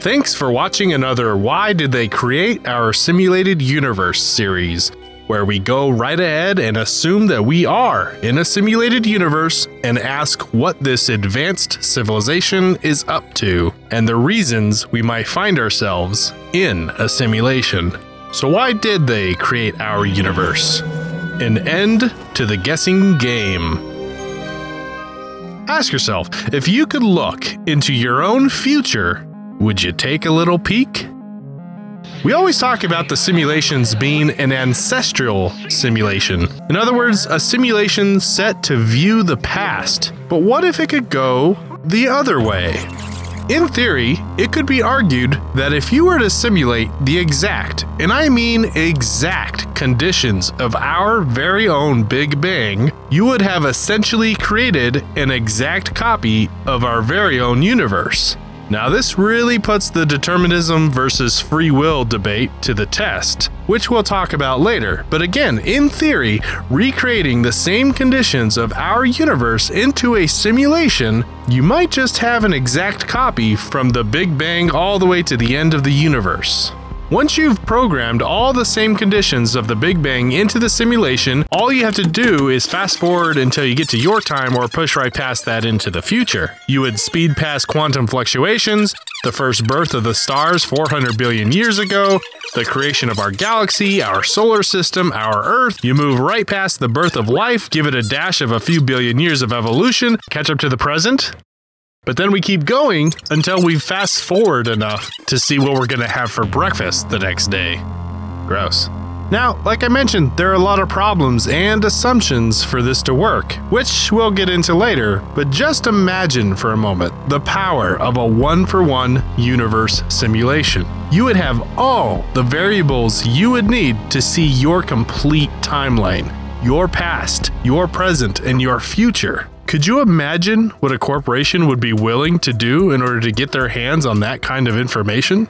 Thanks for watching another Why Did They Create Our Simulated Universe series, where we go right ahead and assume that we are in a simulated universe and ask what this advanced civilization is up to and the reasons we might find ourselves in a simulation. So, why did they create our universe? An end to the guessing game. Ask yourself if you could look into your own future would you take a little peek? We always talk about the simulations being an ancestral simulation. In other words, a simulation set to view the past. But what if it could go the other way? In theory, it could be argued that if you were to simulate the exact, and I mean exact, conditions of our very own Big Bang, you would have essentially created an exact copy of our very own universe. Now, this really puts the determinism versus free will debate to the test, which we'll talk about later. But again, in theory, recreating the same conditions of our universe into a simulation, you might just have an exact copy from the Big Bang all the way to the end of the universe. Once you've programmed all the same conditions of the Big Bang into the simulation, all you have to do is fast forward until you get to your time or push right past that into the future. You would speed past quantum fluctuations, the first birth of the stars 400 billion years ago, the creation of our galaxy, our solar system, our Earth. You move right past the birth of life, give it a dash of a few billion years of evolution, catch up to the present, but then we keep going until we fast forward enough to see what we're going to have for breakfast the next day. Gross. Now, like I mentioned, there are a lot of problems and assumptions for this to work, which we'll get into later, but just imagine for a moment the power of a one for one universe simulation. You would have all the variables you would need to see your complete timeline, your past, your present, and your future. Could you imagine what a corporation would be willing to do in order to get their hands on that kind of information?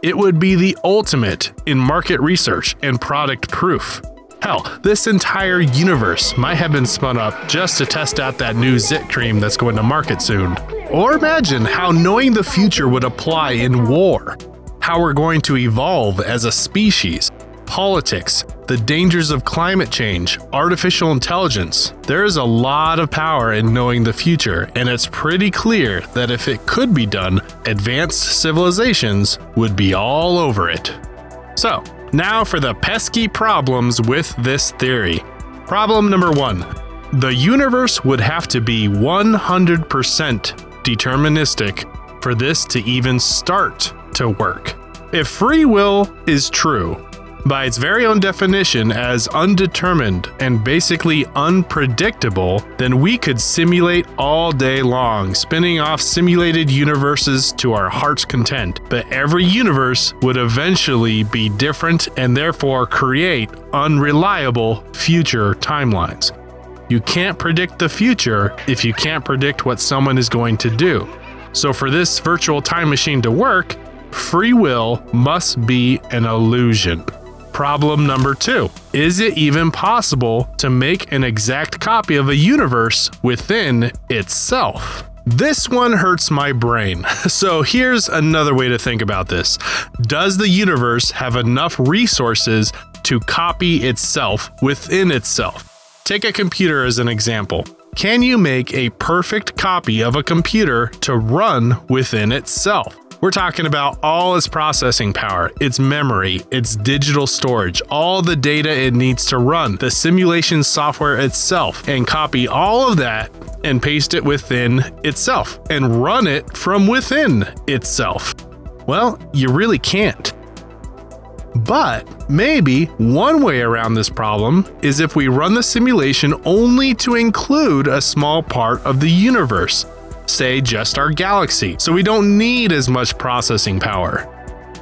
It would be the ultimate in market research and product proof. Hell, this entire universe might have been spun up just to test out that new Zit cream that's going to market soon. Or imagine how knowing the future would apply in war, how we're going to evolve as a species, politics, the dangers of climate change, artificial intelligence. There is a lot of power in knowing the future, and it's pretty clear that if it could be done, advanced civilizations would be all over it. So, now for the pesky problems with this theory. Problem number one the universe would have to be 100% deterministic for this to even start to work. If free will is true, by its very own definition as undetermined and basically unpredictable, then we could simulate all day long, spinning off simulated universes to our heart's content. But every universe would eventually be different and therefore create unreliable future timelines. You can't predict the future if you can't predict what someone is going to do. So, for this virtual time machine to work, free will must be an illusion. Problem number two Is it even possible to make an exact copy of a universe within itself? This one hurts my brain. So here's another way to think about this Does the universe have enough resources to copy itself within itself? Take a computer as an example. Can you make a perfect copy of a computer to run within itself? We're talking about all its processing power, its memory, its digital storage, all the data it needs to run, the simulation software itself, and copy all of that and paste it within itself and run it from within itself. Well, you really can't. But maybe one way around this problem is if we run the simulation only to include a small part of the universe say, just our galaxy, so we don't need as much processing power.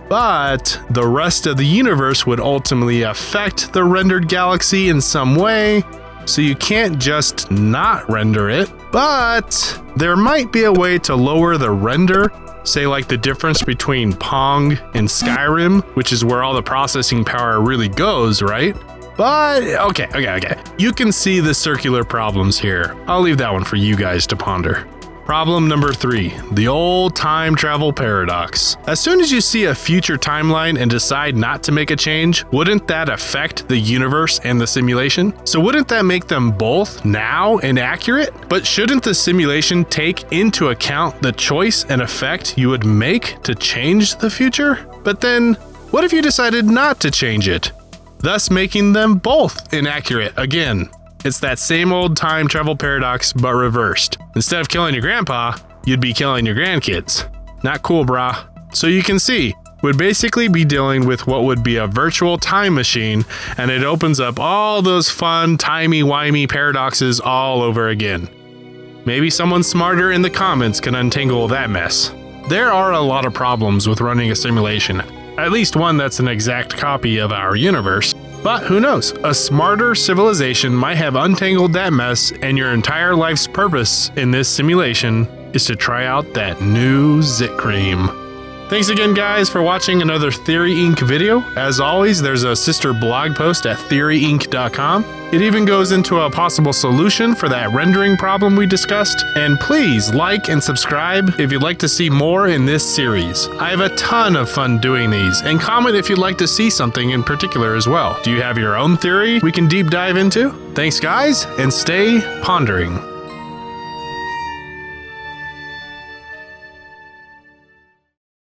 But the rest of the universe would ultimately affect the rendered galaxy in some way, so you can't just not render it. But there might be a way to lower the render, say, like the difference between Pong and Skyrim, which is where all the processing power really goes, right? But okay, okay, okay. You can see the circular problems here. I'll leave that one for you guys to ponder. Problem number three the old time travel paradox. As soon as you see a future timeline and decide not to make a change, wouldn't that affect the universe and the simulation? So, wouldn't that make them both now inaccurate? But shouldn't the simulation take into account the choice and effect you would make to change the future? But then, what if you decided not to change it? Thus, making them both inaccurate again. It's that same old time travel paradox, but reversed. Instead of killing your grandpa, you'd be killing your grandkids. Not cool, brah. So you can see, would basically be dealing with what would be a virtual time machine, and it opens up all those fun, timey-wimey paradoxes all over again. Maybe someone smarter in the comments can untangle that mess. There are a lot of problems with running a simulation, at least one that's an exact copy of our universe. But who knows? A smarter civilization might have untangled that mess, and your entire life's purpose in this simulation is to try out that new Zit Cream. Thanks again, guys, for watching another Theory Inc. video. As always, there's a sister blog post at theoryinc.com. It even goes into a possible solution for that rendering problem we discussed. And please like and subscribe if you'd like to see more in this series. I have a ton of fun doing these, and comment if you'd like to see something in particular as well. Do you have your own theory we can deep dive into? Thanks, guys, and stay pondering.